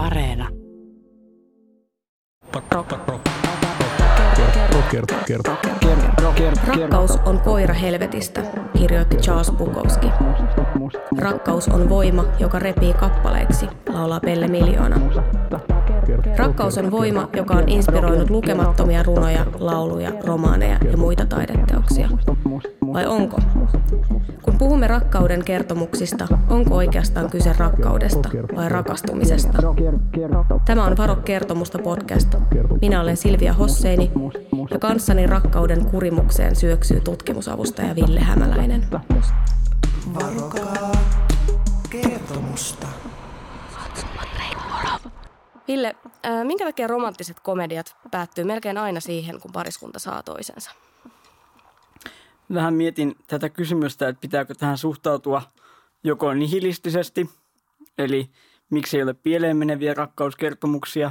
Areena. Rakkaus on koira helvetistä, kirjoitti Charles Bukowski. Rakkaus on voima, joka repii kappaleiksi, laulaa Pelle Miljoona. Rakkaus on voima, joka on inspiroinut lukemattomia runoja, lauluja, romaaneja ja muita taideteoksia. Vai onko? Kun puhumme rakkauden kertomuksista, onko oikeastaan kyse rakkaudesta vai rakastumisesta? Tämä on Varo kertomusta podcast. Minä olen Silvia Hosseini ja kanssani rakkauden kurimukseen syöksyy tutkimusavustaja Ville Hämäläinen. Varokaa kertomusta. Ville, äh, minkä takia romanttiset komediat päättyy melkein aina siihen, kun pariskunta saa toisensa? Vähän mietin tätä kysymystä, että pitääkö tähän suhtautua joko nihilistisesti, eli miksi ei ole pieleen meneviä rakkauskertomuksia,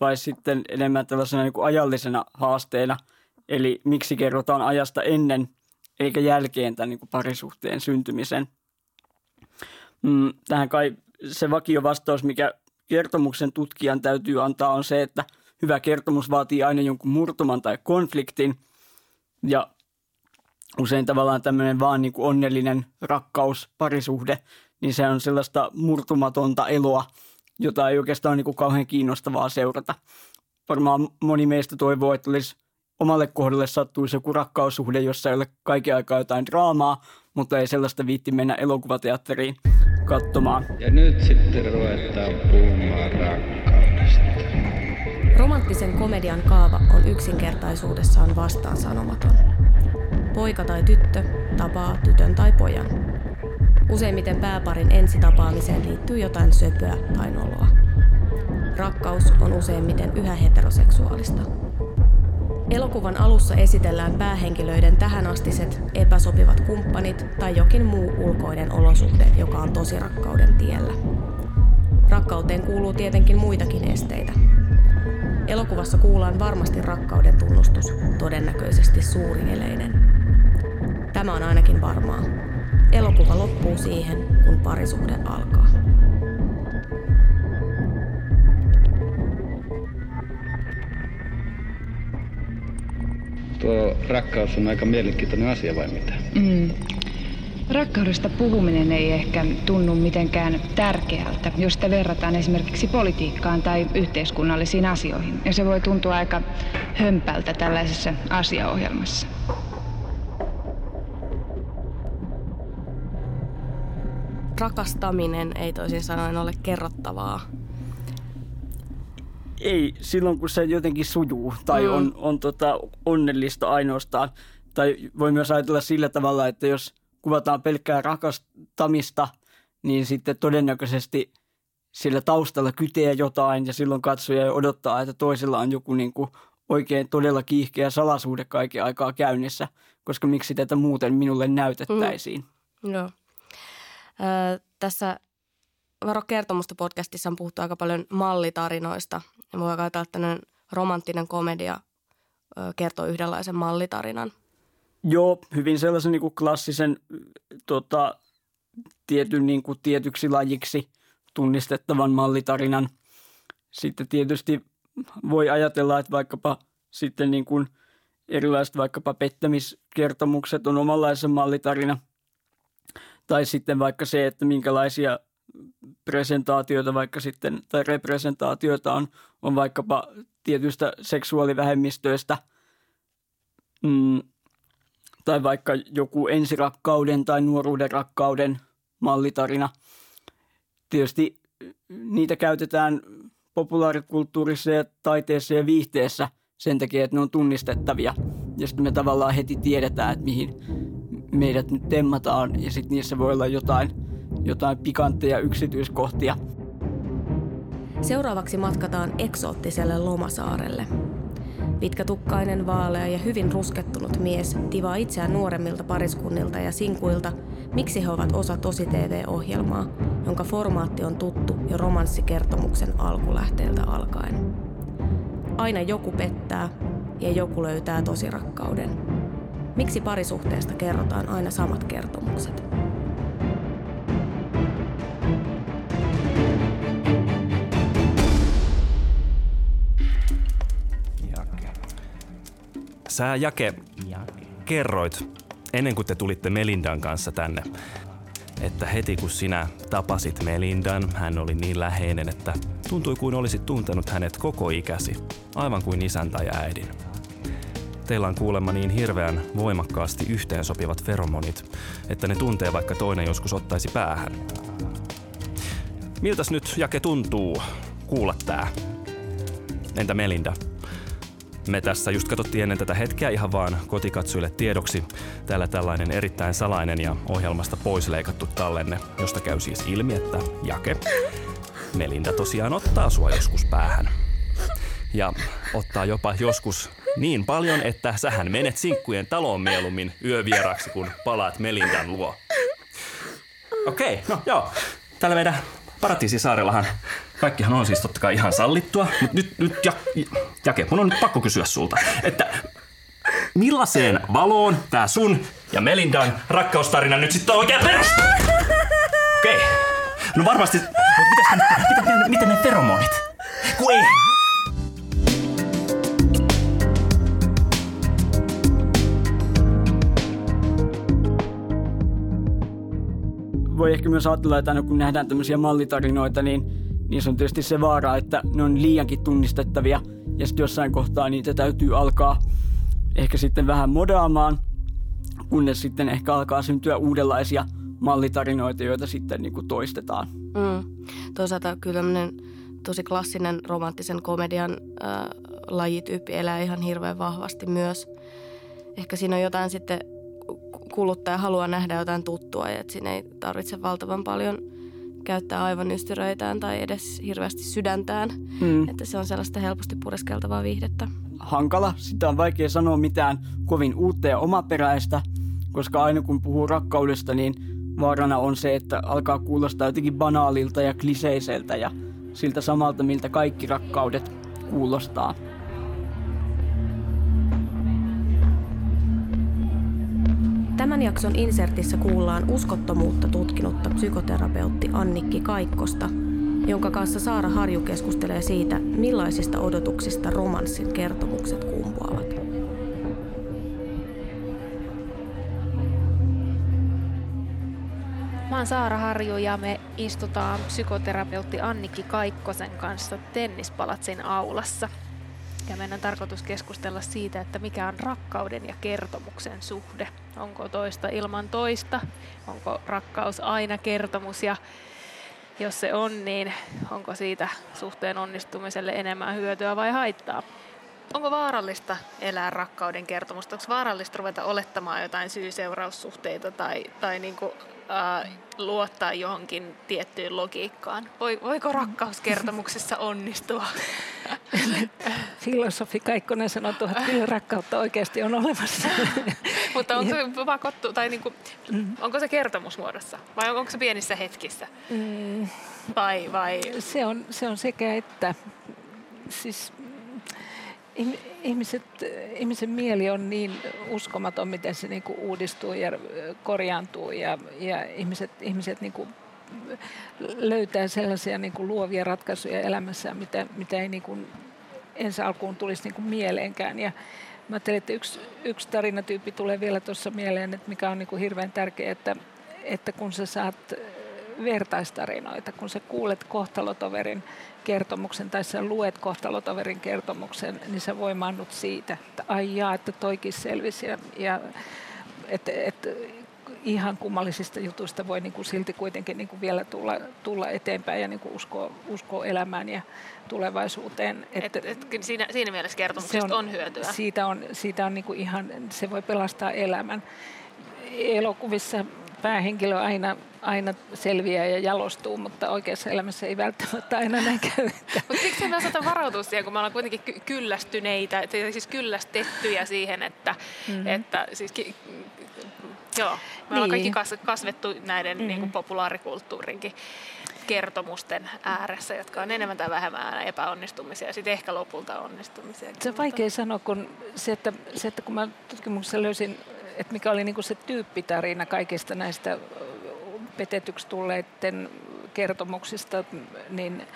vai sitten enemmän tällaisena niin kuin ajallisena haasteena, eli miksi kerrotaan ajasta ennen eikä jälkeen tämän niin kuin parisuhteen syntymisen. Mm, tähän kai se vakio vastaus, mikä kertomuksen tutkijan täytyy antaa, on se, että hyvä kertomus vaatii aina jonkun murtuman tai konfliktin. Ja usein tavallaan tämmöinen vaan niin kuin onnellinen rakkaus, parisuhde, niin se on sellaista murtumatonta eloa, jota ei oikeastaan niin kuin kauhean kiinnostavaa seurata. Varmaan moni meistä toivoo, että olisi omalle kohdalle sattuisi joku rakkaussuhde, jossa ei ole kaiken aikaa jotain draamaa, mutta ei sellaista viitti mennä elokuvateatteriin katsomaan. Ja nyt sitten ruvetaan puhumaan rakkaudesta. Romanttisen komedian kaava on yksinkertaisuudessaan vastaansanomaton. Poika tai tyttö tapaa tytön tai pojan. Useimmiten pääparin ensitapaamiseen liittyy jotain söpöä tai noloa. Rakkaus on useimmiten yhä heteroseksuaalista. Elokuvan alussa esitellään päähenkilöiden tähänastiset epäsopivat kumppanit tai jokin muu ulkoinen olosuhde, joka on tosi rakkauden tiellä. Rakkauteen kuuluu tietenkin muitakin esteitä. Elokuvassa kuullaan varmasti rakkauden tunnustus, todennäköisesti suurieleinen. Tämä on ainakin varmaa. Elokuva loppuu siihen, kun parisuhde alkaa. Tuo rakkaus on aika mielenkiintoinen asia vai mitä? Mm. Rakkaudesta puhuminen ei ehkä tunnu mitenkään tärkeältä, jos sitä verrataan esimerkiksi politiikkaan tai yhteiskunnallisiin asioihin. Ja se voi tuntua aika hömpältä tällaisessa asiaohjelmassa. Rakastaminen ei toisin sanoen ole kerrottavaa. Ei, silloin kun se jotenkin sujuu tai mm. on, on tota onnellista ainoastaan. Tai voi myös ajatella sillä tavalla, että jos kuvataan pelkkää rakastamista, niin sitten todennäköisesti sillä taustalla kytee jotain ja silloin katsoja odottaa, että toisella on joku niin kuin oikein todella kiihkeä salasuhde kaiken aikaa käynnissä, koska miksi tätä muuten minulle näytettäisiin. Mm. Joo. Tässä Varo kertomusta podcastissa on puhuttu aika paljon mallitarinoista. Ja voi ajatella, että romanttinen komedia kertoo yhdenlaisen mallitarinan. Joo, hyvin sellaisen niin kuin klassisen tota, tietyn niin kuin tietyksi lajiksi tunnistettavan mallitarinan. Sitten tietysti voi ajatella, että vaikkapa sitten niin kuin erilaiset vaikkapa pettämiskertomukset on omanlaisen mallitarina. Tai sitten vaikka se, että minkälaisia presentaatioita vaikka sitten, tai representaatioita on, on vaikkapa tietystä seksuaalivähemmistöistä. Mm, tai vaikka joku ensirakkauden tai nuoruuden rakkauden mallitarina. Tietysti niitä käytetään populaarikulttuurissa ja taiteessa ja viihteessä sen takia, että ne on tunnistettavia. Ja sitten me tavallaan heti tiedetään, että mihin meidät nyt temmataan ja sitten niissä voi olla jotain, jotain pikantteja yksityiskohtia. Seuraavaksi matkataan eksoottiselle lomasaarelle – Pitkätukkainen, vaalea ja hyvin ruskettunut mies tivaa itseään nuoremmilta pariskunnilta ja sinkuilta, miksi he ovat osa tosi TV-ohjelmaa, jonka formaatti on tuttu jo romanssikertomuksen alkulähteeltä alkaen. Aina joku pettää ja joku löytää tosirakkauden. Miksi parisuhteesta kerrotaan aina samat kertomukset? Jake. Sä, Jake, Jake, kerroit ennen kuin te tulitte Melindan kanssa tänne, että heti kun sinä tapasit Melindan, hän oli niin läheinen, että tuntui kuin olisit tuntenut hänet koko ikäsi, aivan kuin isän tai äidin. Teillä on kuulemma niin hirveän voimakkaasti yhteensopivat feromonit, että ne tuntee vaikka toinen joskus ottaisi päähän. Miltäs nyt Jake tuntuu kuulla tää? Entä Melinda? Me tässä just katsottiin ennen tätä hetkeä ihan vaan kotikatsojille tiedoksi. Täällä tällainen erittäin salainen ja ohjelmasta pois leikattu tallenne, josta käy siis ilmi, että Jake, Melinda tosiaan ottaa sua joskus päähän. Ja ottaa jopa joskus niin paljon, että sähän menet sinkkujen taloon mieluummin yövieraksi, kun palaat Melindan luo. Okei, okay, no joo. Täällä meidän Paratiisisaarellahan kaikkihan on siis totta kai ihan sallittua, mutta nyt, nyt ja, Jake, mun on nyt pakko kysyä sulta, että millaiseen valoon tää sun ja Melindan rakkaustarina nyt sitten oikein perustuu? Okei. Okay. No varmasti, mutta mitäs, mitä, mitä, mitä ne feromonit? Kun ei, voi ehkä myös ajatella, että aina kun nähdään tämmöisiä mallitarinoita, niin niissä on tietysti se vaara, että ne on liiankin tunnistettavia ja sitten jossain kohtaa niitä täytyy alkaa ehkä sitten vähän modaamaan, kunnes sitten ehkä alkaa syntyä uudenlaisia mallitarinoita, joita sitten niin kuin toistetaan. Mm. Toisaalta kyllä tosi klassinen romanttisen komedian äh, lajityyppi elää ihan hirveän vahvasti myös. Ehkä siinä on jotain sitten kuluttaja haluaa nähdä jotain tuttua ja että siinä ei tarvitse valtavan paljon käyttää aivan ystyröitään tai edes hirveästi sydäntään. Hmm. Että se on sellaista helposti pureskeltavaa viihdettä. Hankala. Sitä on vaikea sanoa mitään kovin uutta ja omaperäistä, koska aina kun puhuu rakkaudesta, niin vaarana on se, että alkaa kuulostaa jotenkin banaalilta ja kliseiseltä ja siltä samalta, miltä kaikki rakkaudet kuulostaa. Tämän jakson insertissä kuullaan uskottomuutta tutkinutta psykoterapeutti Annikki Kaikkosta, jonka kanssa Saara Harju keskustelee siitä, millaisista odotuksista romanssin kertomukset kumpuavat. Mä oon Saara Harju ja me istutaan psykoterapeutti Annikki Kaikkosen kanssa tennispalatsin aulassa – ja meidän on tarkoitus keskustella siitä, että mikä on rakkauden ja kertomuksen suhde. Onko toista ilman toista? Onko rakkaus aina kertomus? Ja jos se on, niin onko siitä suhteen onnistumiselle enemmän hyötyä vai haittaa? Onko vaarallista elää rakkauden kertomusta? Onko vaarallista ruveta olettamaan jotain syy-seuraussuhteita tai, tai niin kuin äh, luottaa johonkin tiettyyn logiikkaan. voiko rakkauskertomuksessa onnistua? Filosofi Kaikkonen sanoi, että kyllä rakkautta oikeasti on olemassa. Mutta onko se pakottu, tai niinku, mm. onko se kertomusmuodossa vai onko se pienissä hetkissä? Mm. Vai, vai? Se, on, se on sekä että. Siis ihmiset, ihmisen mieli on niin uskomaton, miten se niin uudistuu ja korjaantuu ja, ja ihmiset, ihmiset niin kuin löytää sellaisia niin kuin luovia ratkaisuja elämässään, mitä, mitä ei niin kuin ensi alkuun tulisi niin kuin mieleenkään. Ja mä ajattelin, että yksi, yksi tarinatyyppi tulee vielä tuossa mieleen, että mikä on niin kuin hirveän tärkeää, että, että kun sä saat vertaistarinoita, kun sä kuulet kohtalotoverin kertomuksen tai sä luet kohtalotoverin kertomuksen, niin sä voimaannut siitä, että ai jaa, että toikin selvisi ja, ja että et, ihan kummallisista jutuista voi niin kuin silti kuitenkin niin kuin vielä tulla, tulla eteenpäin ja niin kuin uskoa, uskoa elämään ja tulevaisuuteen. Et, et, et, siinä, siinä mielessä kertomuksesta on, on hyötyä. Siitä on, siitä on niin kuin ihan, se voi pelastaa elämän. Elokuvissa päähenkilö aina, aina selviää ja jalostuu, mutta oikeassa elämässä ei välttämättä aina näin käy. Mutta miksi me osata varautua siihen, kun me ollaan kuitenkin ky- kyllästyneitä, siis kyllästettyjä siihen, että, mm-hmm. että siis ki- joo, me niin. ollaan kaikki kas- kasvettu näiden mm-hmm. niin kuin populaarikulttuurinkin kertomusten ääressä, jotka on enemmän tai vähemmän epäonnistumisia ja sitten ehkä lopulta onnistumisia. Se on vaikea sanoa, kun se, että, se, että kun mä tutkimuksessa löysin että mikä oli niin se tyyppitarina kaikista näistä petetyksi tulleiden kertomuksista, niin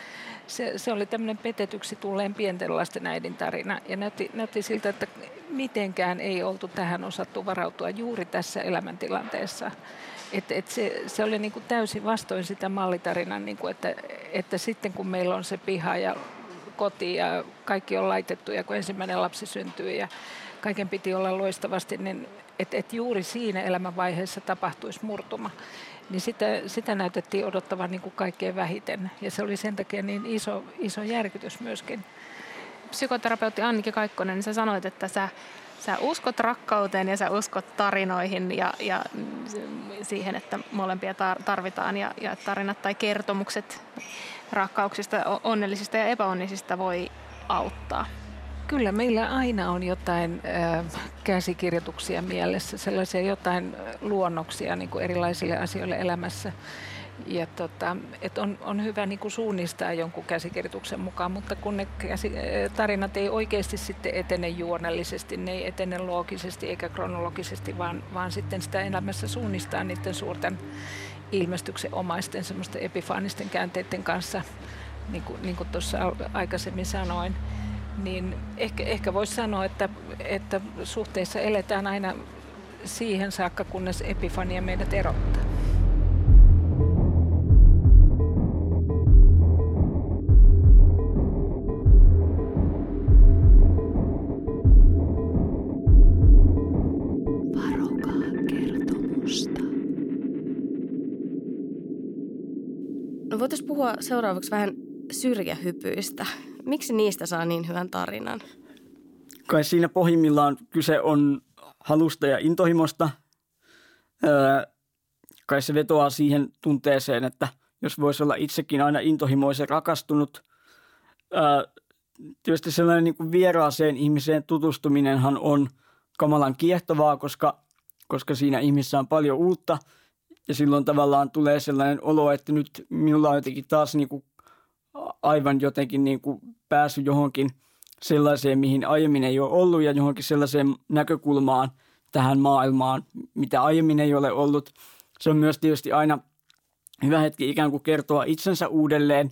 se, se oli tämmöinen petetyksi tulleen pienten lasten äidin tarina ja näytti, näytti siltä, että mitenkään ei oltu tähän osattu varautua juuri tässä elämäntilanteessa. Et, et se, se oli niin kuin täysin vastoin sitä mallitarinan, niin kuin että, että sitten kun meillä on se piha ja koti ja kaikki on laitettu ja kun ensimmäinen lapsi syntyy ja kaiken piti olla loistavasti, niin että et juuri siinä elämänvaiheessa tapahtuisi murtuma. Niin sitä, sitä näytettiin odottavan niin kuin kaikkein vähiten ja se oli sen takia niin iso, iso järkytys myöskin. Psykoterapeutti Annike Kaikkonen, niin sä sanoit, että sä sä uskot rakkauteen ja sä uskot tarinoihin ja, ja siihen, että molempia tarvitaan ja, ja tarinat tai kertomukset rakkauksista, onnellisista ja epäonnisista voi auttaa. Kyllä, meillä aina on jotain äh, käsikirjoituksia mielessä, sellaisia jotain luonnoksia niin kuin erilaisille asioille elämässä. Ja tota, et on, on hyvä niin kuin suunnistaa jonkun käsikirjoituksen mukaan, mutta kun ne käsi, tarinat ei oikeasti sitten etene juonellisesti, ne ei etene loogisesti eikä kronologisesti, vaan, vaan sitten sitä elämässä suunnistaa niiden suurten ilmestyksen omaisten epifaanisten käänteiden kanssa, niin kuin, niin kuin tuossa aikaisemmin sanoin, niin ehkä, ehkä voisi sanoa, että, että suhteessa eletään aina siihen saakka, kunnes epifania meidät erottaa. No voitaisiin puhua seuraavaksi vähän syrjähypyistä. Miksi niistä saa niin hyvän tarinan? Kai siinä pohjimmillaan kyse on halusta ja intohimosta. Öö, kai se vetoaa siihen tunteeseen, että jos voisi olla itsekin aina intohimoisen rakastunut. Öö, tietysti sellainen niin kuin vieraaseen ihmiseen tutustuminenhan on kamalan kiehtovaa, koska, koska siinä ihmisessä on paljon uutta – ja silloin tavallaan tulee sellainen olo, että nyt minulla on jotenkin taas niin kuin aivan jotenkin niin kuin päässyt johonkin sellaiseen, mihin aiemmin ei ole ollut ja johonkin sellaiseen näkökulmaan tähän maailmaan, mitä aiemmin ei ole ollut. Se on myös tietysti aina hyvä hetki ikään kuin kertoa itsensä uudelleen,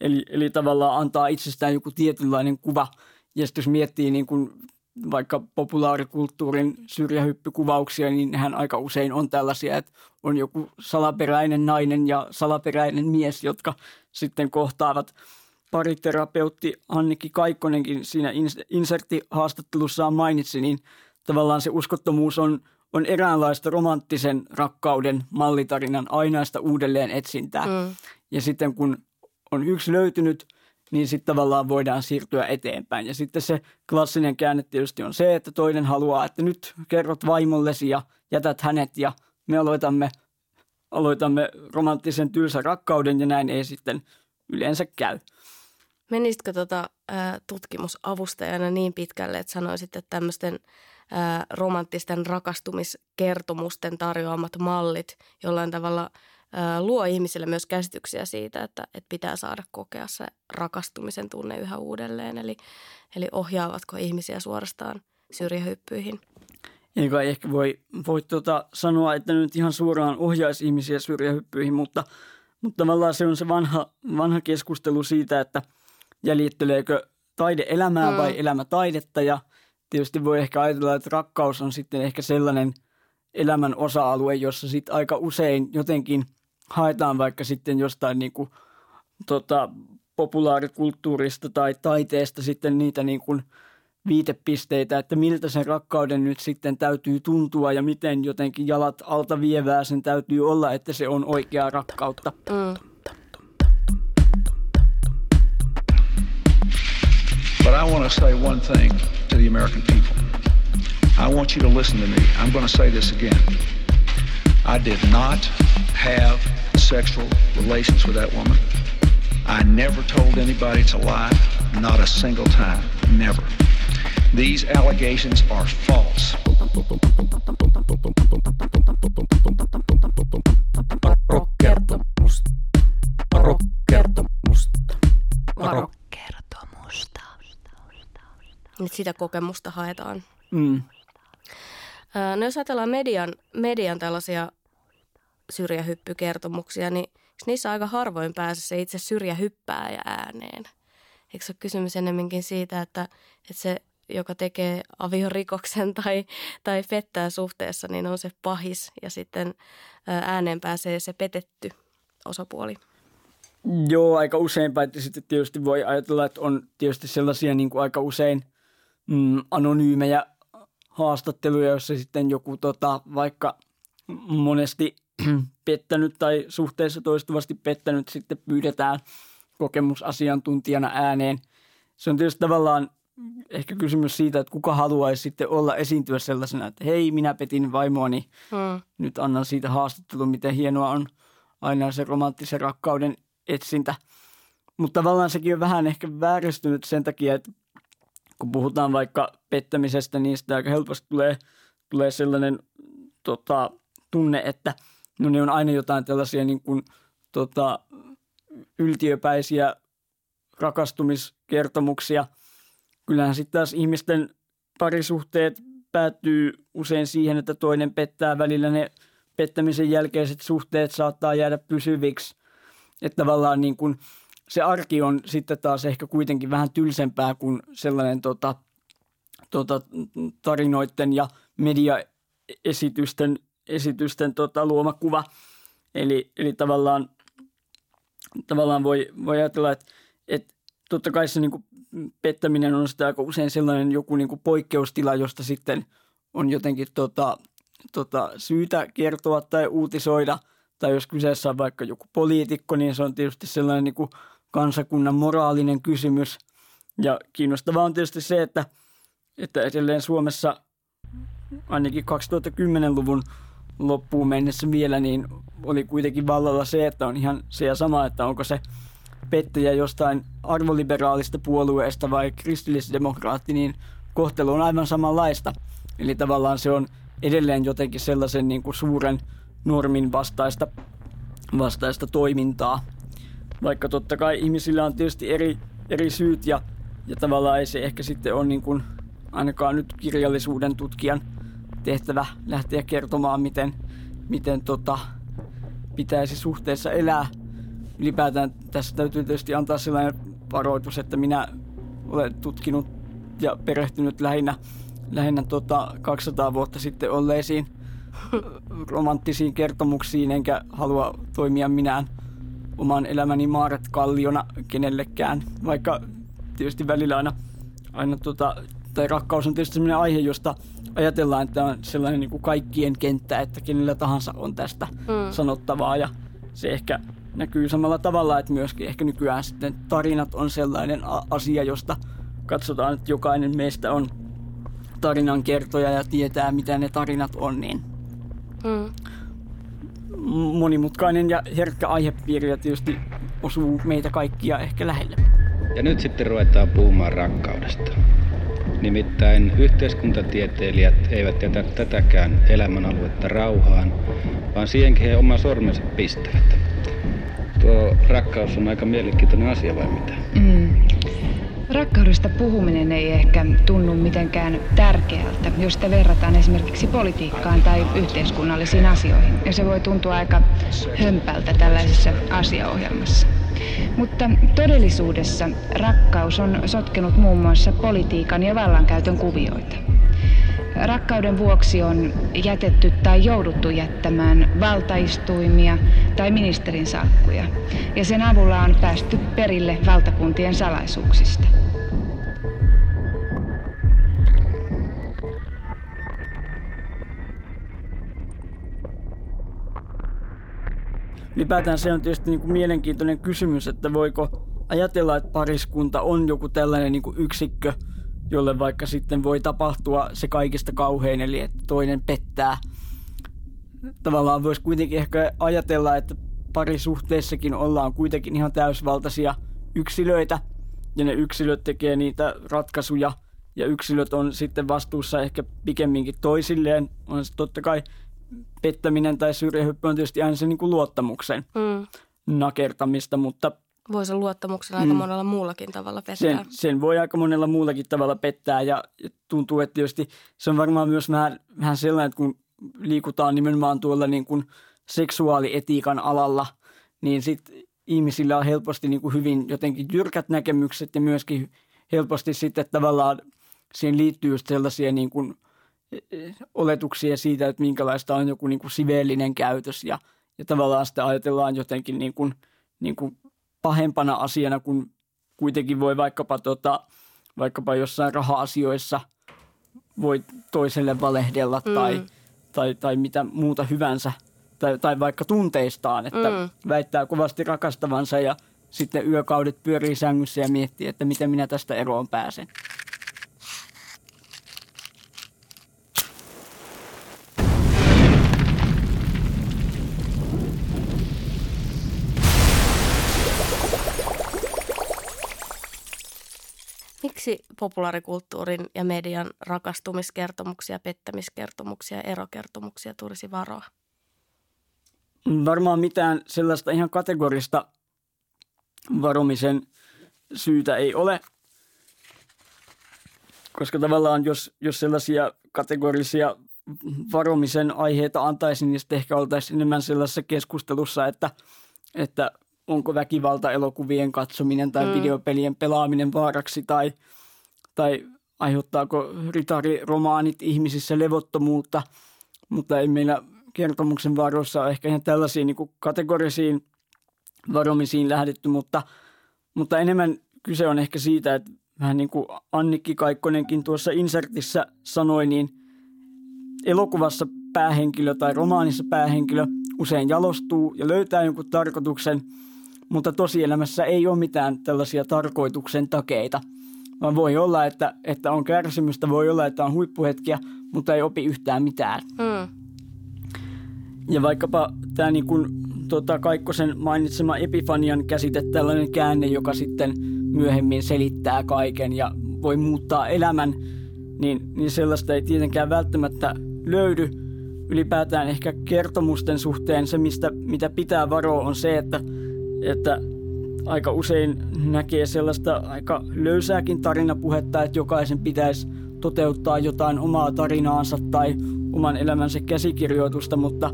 eli, eli tavallaan antaa itsestään joku tietynlainen kuva. Ja sitten jos miettii niin kuin vaikka populaarikulttuurin syrjähyppykuvauksia, niin hän aika usein on tällaisia, että on joku salaperäinen nainen ja salaperäinen mies, jotka sitten kohtaavat. Pariterapeutti Annikki Kaikkonenkin siinä inserttihaastattelussaan mainitsi, niin tavallaan se uskottomuus on, on eräänlaista romanttisen rakkauden mallitarinan ainaista uudelleen etsintää. Mm. Ja sitten kun on yksi löytynyt – niin sitten tavallaan voidaan siirtyä eteenpäin. Ja sitten se klassinen käänne tietysti on se, että toinen haluaa, että nyt kerrot vaimollesi ja jätät hänet ja me aloitamme, aloitamme romanttisen tylsän rakkauden ja näin ei sitten yleensä käy. Menisitkö tota, tutkimusavustajana niin pitkälle, että sanoisit, että tämmöisten ä, romanttisten rakastumiskertomusten tarjoamat mallit jollain tavalla – luo ihmisille myös käsityksiä siitä, että, että pitää saada kokea se rakastumisen tunne yhä uudelleen. Eli, eli ohjaavatko ihmisiä suorastaan syrjähyppyihin? Eikä ehkä voi, voi tuota sanoa, että nyt ihan suoraan ohjaisi ihmisiä syrjähyppyihin, mutta, mutta tavallaan se on se vanha, vanha keskustelu siitä, että jäljitteleekö taide elämää mm. vai elämä taidetta. Ja tietysti voi ehkä ajatella, että rakkaus on sitten ehkä sellainen elämän osa-alue, jossa sitten aika usein jotenkin – haetaan vaikka sitten jostain niin kuin, tota, populaarikulttuurista tai taiteesta sitten niitä niin kuin viitepisteitä, että miltä sen rakkauden nyt sitten täytyy tuntua ja miten jotenkin jalat alta vievää sen täytyy olla, että se on oikeaa rakkautta. Mm. But I want to say one thing to the American people. I want you to listen to me. I'm going to say this again. I did not have sexual relations with that woman. I never told anybody to lie, not a single time, never. These allegations are false. Nyt sitä kokemusta haetaan. Mm. No jos ajatellaan median, median tällaisia syrjähyppykertomuksia, niin niissä aika harvoin pääse se itse syrjä hyppää ja ääneen? Eikö se ole kysymys enemmänkin siitä, että, että se, joka tekee aviorikoksen tai, tai pettää suhteessa, niin on se pahis ja sitten ääneen pääsee se petetty osapuoli? Joo, aika usein, sitten tietysti voi ajatella, että on tietysti sellaisia niin kuin aika usein mm, anonyymejä haastatteluja, joissa sitten joku tota, vaikka monesti pettänyt tai suhteessa toistuvasti pettänyt sitten pyydetään kokemusasiantuntijana ääneen. Se on tietysti tavallaan ehkä kysymys siitä, että kuka haluaisi sitten olla esiintyä sellaisena, että hei, minä petin vaimoani, hmm. nyt annan siitä haastattelun, miten hienoa on aina se romanttisen rakkauden etsintä. Mutta tavallaan sekin on vähän ehkä vääristynyt sen takia, että kun puhutaan vaikka pettämisestä, niin sitä aika helposti tulee, tulee sellainen tota, tunne, että no ne on aina jotain tällaisia niin kuin, tota, yltiöpäisiä rakastumiskertomuksia. Kyllähän sitten taas ihmisten parisuhteet päättyy usein siihen, että toinen pettää välillä ne pettämisen jälkeiset suhteet saattaa jäädä pysyviksi. Että tavallaan niin kuin se arki on sitten taas ehkä kuitenkin vähän tylsempää kuin sellainen tota, tota, tarinoiden ja mediaesitysten esitysten tota, luoma kuva. Eli, eli tavallaan, tavallaan voi, voi ajatella, että, että totta kai se niin kuin pettäminen on sitä aika usein sellainen joku niin kuin poikkeustila, josta sitten on jotenkin tota, tota, syytä kertoa tai uutisoida. Tai jos kyseessä on vaikka joku poliitikko, niin se on tietysti sellainen niin kuin kansakunnan moraalinen kysymys. Ja kiinnostavaa on tietysti se, että, että edelleen Suomessa ainakin 2010-luvun loppuun mennessä vielä, niin oli kuitenkin vallalla se, että on ihan se ja sama, että onko se pettäjä jostain arvoliberaalista puolueesta vai kristillisdemokraatti, niin kohtelu on aivan samanlaista. Eli tavallaan se on edelleen jotenkin sellaisen niin kuin suuren normin vastaista, vastaista toimintaa. Vaikka totta kai ihmisillä on tietysti eri, eri syyt ja, ja tavallaan ei se ehkä sitten ole niin kuin ainakaan nyt kirjallisuuden tutkijan tehtävä lähteä kertomaan, miten, miten tota, pitäisi suhteessa elää. Ylipäätään tässä täytyy tietysti antaa sellainen varoitus, että minä olen tutkinut ja perehtynyt lähinnä, lähinnä tota 200 vuotta sitten olleisiin romanttisiin kertomuksiin, enkä halua toimia minään oman elämäni Maaret Kalliona kenellekään, vaikka tietysti välillä aina, aina tota, tai rakkaus on tietysti sellainen aihe, josta ajatellaan, että on sellainen niin kuin kaikkien kenttä, että kenellä tahansa on tästä hmm. sanottavaa ja se ehkä näkyy samalla tavalla, että myöskin ehkä nykyään sitten tarinat on sellainen asia, josta katsotaan, että jokainen meistä on tarinan kertoja ja tietää, mitä ne tarinat on, niin hmm. monimutkainen ja herkkä aihepiiri ja tietysti osuu meitä kaikkia ehkä lähelle. Ja nyt sitten ruvetaan puhumaan rakkaudesta. Nimittäin yhteiskuntatieteilijät eivät jätä tätäkään elämänaluetta rauhaan, vaan siihenkin he oman sormensa pistävät. Tuo rakkaus on aika mielenkiintoinen asia vai mitä? Mm. Rakkaudesta puhuminen ei ehkä tunnu mitenkään tärkeältä, jos sitä verrataan esimerkiksi politiikkaan tai yhteiskunnallisiin asioihin. Ja se voi tuntua aika hömpältä tällaisessa asiaohjelmassa. Mutta todellisuudessa rakkaus on sotkenut muun muassa politiikan ja vallankäytön kuvioita. Rakkauden vuoksi on jätetty tai jouduttu jättämään valtaistuimia tai ministerin salkkuja, ja sen avulla on päästy perille valtakuntien salaisuuksista. Ylipäätään se on tietysti niin kuin mielenkiintoinen kysymys, että voiko ajatella, että pariskunta on joku tällainen niin kuin yksikkö, jolle vaikka sitten voi tapahtua se kaikista kauhein, eli että toinen pettää. Tavallaan voisi kuitenkin ehkä ajatella, että parisuhteessakin ollaan kuitenkin ihan täysvaltaisia yksilöitä, ja ne yksilöt tekee niitä ratkaisuja, ja yksilöt on sitten vastuussa ehkä pikemminkin toisilleen. On se totta kai pettäminen tai syrjähyppy on tietysti aina se niin kuin luottamuksen mm. nakertamista, mutta voi se luottamuksen aika mm. monella muullakin tavalla pettää. Sen, sen voi aika monella muullakin tavalla pettää ja tuntuu, että tietysti se on varmaan myös vähän, vähän sellainen, että kun liikutaan nimenomaan tuolla niin kuin seksuaalietiikan alalla, niin sitten ihmisillä on helposti niin kuin hyvin jotenkin jyrkät näkemykset ja myöskin helposti sitten tavallaan siihen liittyy just sellaisia niin kuin oletuksia siitä, että minkälaista on joku niin kuin siveellinen käytös ja, ja tavallaan sitä ajatellaan jotenkin niin kuin, niin kuin pahempana asiana, kun kuitenkin voi vaikkapa, tota, vaikkapa jossain raha-asioissa voi toiselle valehdella mm. tai, tai, tai mitä muuta hyvänsä tai, tai vaikka tunteistaan, että mm. väittää kovasti rakastavansa ja sitten yökaudet pyörii sängyssä ja miettii, että miten minä tästä eroon pääsen. Miksi populaarikulttuurin ja median rakastumiskertomuksia, pettämiskertomuksia ja erokertomuksia tulisi varoa? Varmaan mitään sellaista ihan kategorista varomisen syytä ei ole, koska tavallaan jos, jos sellaisia kategorisia varomisen aiheita antaisi, niin sitten ehkä oltaisiin enemmän sellaisessa keskustelussa, että, että onko väkivalta elokuvien katsominen tai mm. videopelien pelaaminen vaaraksi tai, tai aiheuttaako ritariromaanit ihmisissä levottomuutta, mutta ei meillä kertomuksen varoissa ehkä ihan tällaisiin niin kategorisiin varomisiin lähdetty, mutta, mutta enemmän kyse on ehkä siitä, että vähän niin kuin Annikki Kaikkonenkin tuossa insertissä sanoi, niin elokuvassa päähenkilö tai romaanissa päähenkilö usein jalostuu ja löytää jonkun tarkoituksen, mutta tosielämässä ei ole mitään tällaisia tarkoituksen takeita. Vaan voi olla, että, että on kärsimystä, voi olla, että on huippuhetkiä, mutta ei opi yhtään mitään. Mm. Ja vaikkapa tämä niin kuin, tota, Kaikkosen mainitsema epifanian käsite, tällainen käänne, joka sitten myöhemmin selittää kaiken ja voi muuttaa elämän, niin, niin sellaista ei tietenkään välttämättä löydy. Ylipäätään ehkä kertomusten suhteen se, mistä, mitä pitää varoa, on se, että, että aika usein näkee sellaista aika löysääkin tarinapuhetta, että jokaisen pitäisi toteuttaa jotain omaa tarinaansa tai oman elämänsä käsikirjoitusta, mutta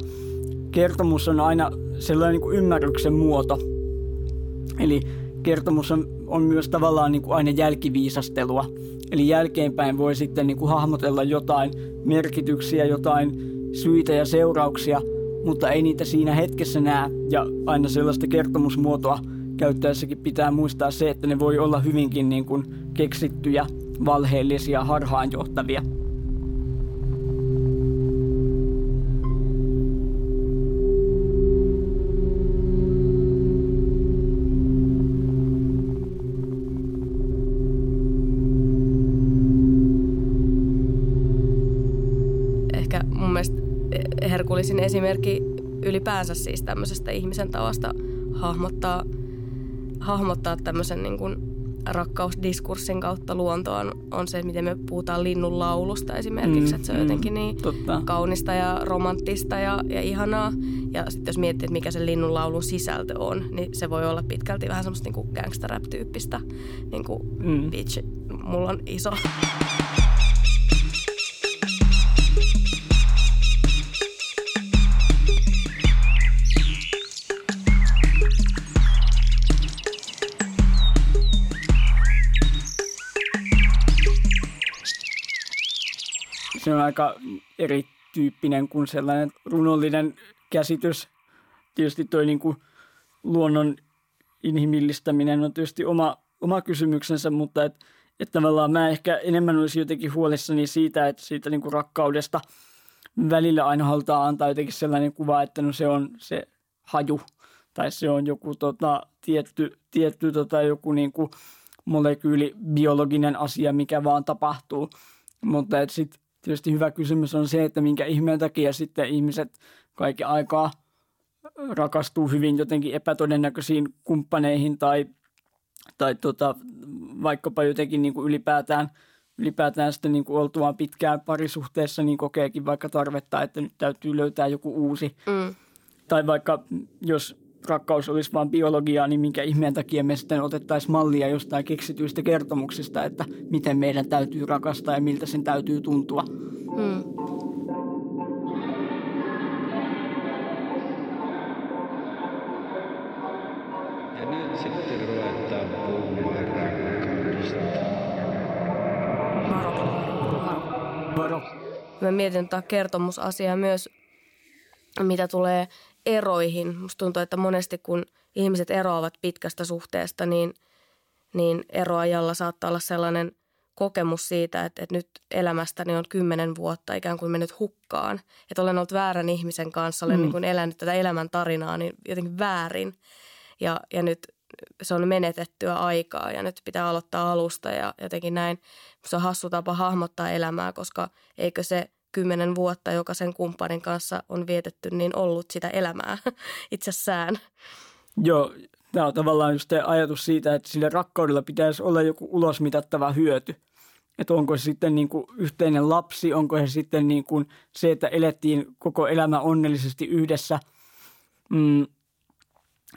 kertomus on aina sellainen niin kuin ymmärryksen muoto. Eli kertomus on, on myös tavallaan niin kuin aina jälkiviisastelua. Eli jälkeenpäin voi sitten niin kuin hahmotella jotain merkityksiä, jotain syitä ja seurauksia, mutta ei niitä siinä hetkessä näe. Ja aina sellaista kertomusmuotoa käyttäessäkin pitää muistaa se, että ne voi olla hyvinkin niin kuin keksittyjä, valheellisia, harhaanjohtavia. herkullisin esimerkki ylipäänsä siis tämmöisestä ihmisen tavasta hahmottaa, hahmottaa tämmöisen niin kuin rakkausdiskurssin kautta luontoon on se, miten me puhutaan linnun laulusta esimerkiksi, mm, että se on mm, jotenkin niin totta. kaunista ja romanttista ja, ja ihanaa. Ja sitten jos miettii, että mikä se linnun laulun sisältö on, niin se voi olla pitkälti vähän semmoista niin gangsta rap-tyyppistä, niin kuin mm. bitch, mulla on iso aika erityyppinen kuin sellainen runollinen käsitys. Tietysti tuo niin luonnon inhimillistäminen on tietysti oma, oma kysymyksensä, mutta et, et tavallaan mä ehkä enemmän olisin jotenkin huolissani siitä, että siitä niin kuin rakkaudesta välillä aina halutaan antaa jotenkin sellainen kuva, että no se on se haju tai se on joku tota, tietty, tietty tota, joku niin kuin molekyyli, biologinen asia, mikä vaan tapahtuu. Mutta sitten tietysti hyvä kysymys on se, että minkä ihmeen takia sitten ihmiset kaiken aikaa rakastuu hyvin jotenkin epätodennäköisiin kumppaneihin tai, tai tota, vaikkapa jotenkin niin kuin ylipäätään, ylipäätään sitten niin kuin oltuaan pitkään parisuhteessa, niin kokeekin vaikka tarvetta, että nyt täytyy löytää joku uusi. Mm. Tai vaikka jos rakkaus olisi vain biologiaa, niin minkä ihmeen takia me sitten otettaisiin mallia jostain keksityistä kertomuksista, että miten meidän täytyy rakastaa ja miltä sen täytyy tuntua. Hmm. puhumaan rakkaudesta. Varo. Mä mietin tätä kertomusasiaa myös, mitä tulee eroihin. Musta tuntuu, että monesti kun ihmiset eroavat pitkästä suhteesta, niin, niin eroajalla saattaa olla sellainen kokemus siitä, että, että nyt elämästäni on kymmenen vuotta ikään kuin mennyt hukkaan. Että olen ollut väärän ihmisen kanssa, olen mm. niin kuin elänyt tätä elämän tarinaa niin jotenkin väärin. Ja, ja nyt se on menetettyä aikaa ja nyt pitää aloittaa alusta ja jotenkin näin. Se on hassu tapa hahmottaa elämää, koska eikö se kymmenen vuotta, joka sen kumppanin kanssa on vietetty, niin ollut sitä elämää itsessään. Joo, tämä on tavallaan just ajatus siitä, että sillä rakkaudella pitäisi olla joku ulosmitattava hyöty. Että onko se sitten niin kuin yhteinen lapsi, onko se sitten niin kuin se, että elettiin koko elämä onnellisesti yhdessä. Mm,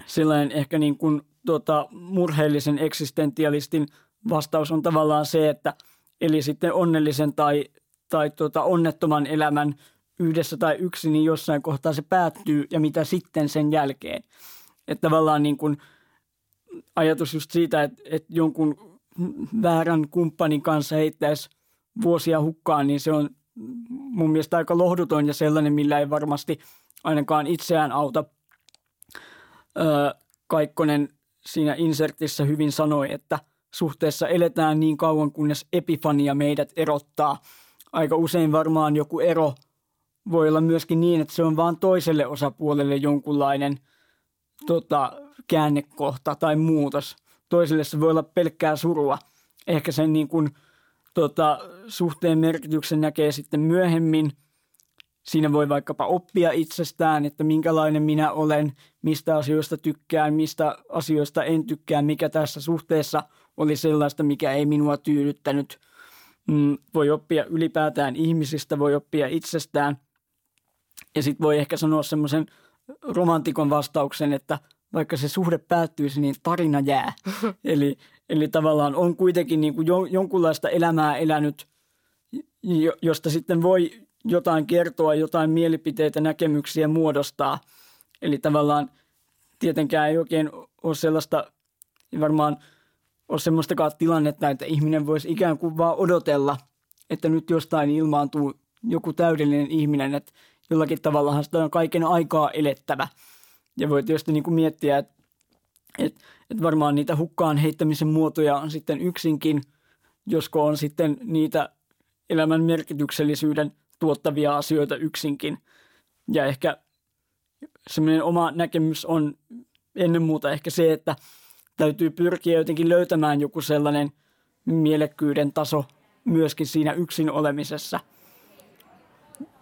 sellainen ehkä niin kuin tuota, murheellisen eksistentialistin vastaus on tavallaan se, että eli sitten onnellisen tai, tai tuota, onnettoman elämän yhdessä tai yksin, niin jossain kohtaa se päättyy ja mitä sitten sen jälkeen. Että tavallaan niin kuin ajatus just siitä, että, että jonkun väärän kumppanin kanssa heittäisi vuosia hukkaan, niin se on mun mielestä aika lohduton ja sellainen, millä ei varmasti ainakaan itseään auta. Öö, Kaikkonen siinä insertissä hyvin sanoi, että suhteessa eletään niin kauan, kunnes epifania meidät erottaa. Aika usein varmaan joku ero voi olla myöskin niin, että se on vain toiselle osapuolelle jonkunlainen tota, käännekohta tai muutos. Toiselle se voi olla pelkkää surua. Ehkä sen niin kuin, tota, suhteen merkityksen näkee sitten myöhemmin – Siinä voi vaikkapa oppia itsestään, että minkälainen minä olen, mistä asioista tykkään, mistä asioista en tykkää, mikä tässä suhteessa oli sellaista, mikä ei minua tyydyttänyt. Mm, voi oppia ylipäätään ihmisistä, voi oppia itsestään. Ja sitten voi ehkä sanoa semmoisen romantikon vastauksen, että vaikka se suhde päättyisi, niin tarina jää. eli, eli tavallaan on kuitenkin niin kuin jonkunlaista elämää elänyt, josta sitten voi jotain kertoa, jotain mielipiteitä, näkemyksiä muodostaa. Eli tavallaan tietenkään ei oikein ole sellaista, varmaan ole semmoistakaan tilannetta, että ihminen voisi ikään kuin vaan odotella, että nyt jostain ilmaantuu joku täydellinen ihminen, että jollakin tavallahan sitä on kaiken aikaa elettävä. Ja voi tietysti niin kuin miettiä, että, että, että varmaan niitä hukkaan heittämisen muotoja on sitten yksinkin, josko on sitten niitä elämän merkityksellisyyden tuottavia asioita yksinkin. Ja ehkä semmoinen oma näkemys on ennen muuta ehkä se, että täytyy pyrkiä jotenkin löytämään joku sellainen mielekkyyden taso myöskin siinä yksin olemisessa.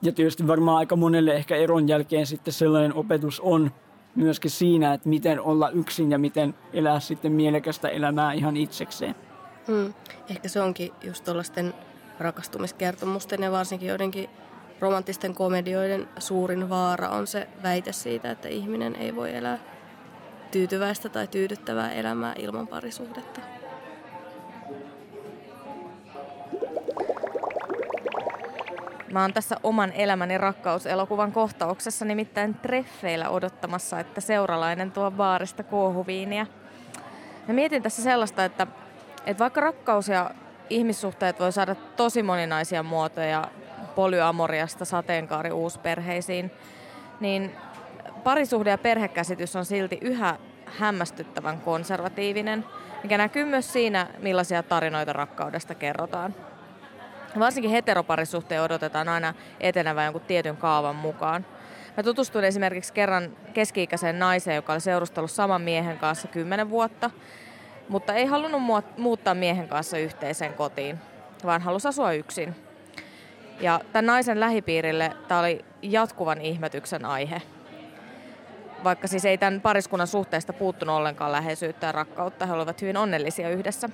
Ja tietysti varmaan aika monelle ehkä eron jälkeen sitten sellainen opetus on myöskin siinä, että miten olla yksin ja miten elää sitten mielekästä elämää ihan itsekseen. Hmm. Ehkä se onkin just tuollaisten rakastumiskertomusten ja varsinkin joidenkin romanttisten komedioiden suurin vaara on se väite siitä, että ihminen ei voi elää tyytyväistä tai tyydyttävää elämää ilman parisuhdetta. Mä oon tässä oman elämäni rakkauselokuvan kohtauksessa nimittäin treffeillä odottamassa, että seuralainen tuo baarista kuohuviiniä. Mä mietin tässä sellaista, että, että vaikka rakkaus ja ihmissuhteet voi saada tosi moninaisia muotoja polyamoriasta sateenkaari uusperheisiin, niin parisuhde- ja perhekäsitys on silti yhä hämmästyttävän konservatiivinen, mikä näkyy myös siinä, millaisia tarinoita rakkaudesta kerrotaan. Varsinkin heteroparisuhteen odotetaan aina etenevän jonkun tietyn kaavan mukaan. Mä tutustuin esimerkiksi kerran keski-ikäiseen naiseen, joka oli seurustellut saman miehen kanssa kymmenen vuotta, mutta ei halunnut muuttaa miehen kanssa yhteiseen kotiin, vaan halusi asua yksin. Ja tämän naisen lähipiirille tämä oli jatkuvan ihmetyksen aihe. Vaikka siis ei tämän pariskunnan suhteesta puuttunut ollenkaan läheisyyttä ja rakkautta, he olivat hyvin onnellisia yhdessä.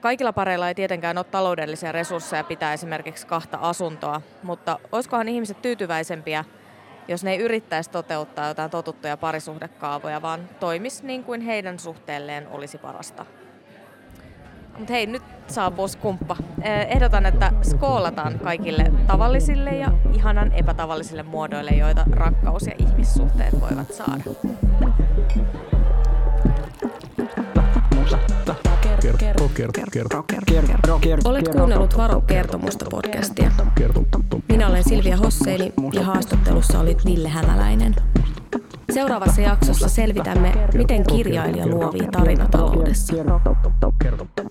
Kaikilla pareilla ei tietenkään ole taloudellisia resursseja pitää esimerkiksi kahta asuntoa, mutta olisikohan ihmiset tyytyväisempiä, jos ne ei yrittäisi toteuttaa jotain totuttuja parisuhdekaavoja, vaan toimis niin kuin heidän suhteelleen olisi parasta. Mutta hei, nyt saapuu skumppa. Ehdotan, että skoolataan kaikille tavallisille ja ihanan epätavallisille muodoille, joita rakkaus ja ihmissuhteet voivat saada. Olet kuunnellut Varo kertomusta podcastia. Minä olen Silvia Hosseili ja haastattelussa olit Ville Hämäläinen. Seuraavassa jaksossa selvitämme, miten kirjailija luovii tarinataloudessa.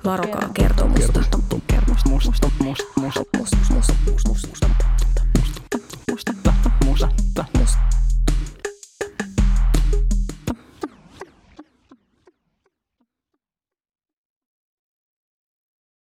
Varokaa kertomusta.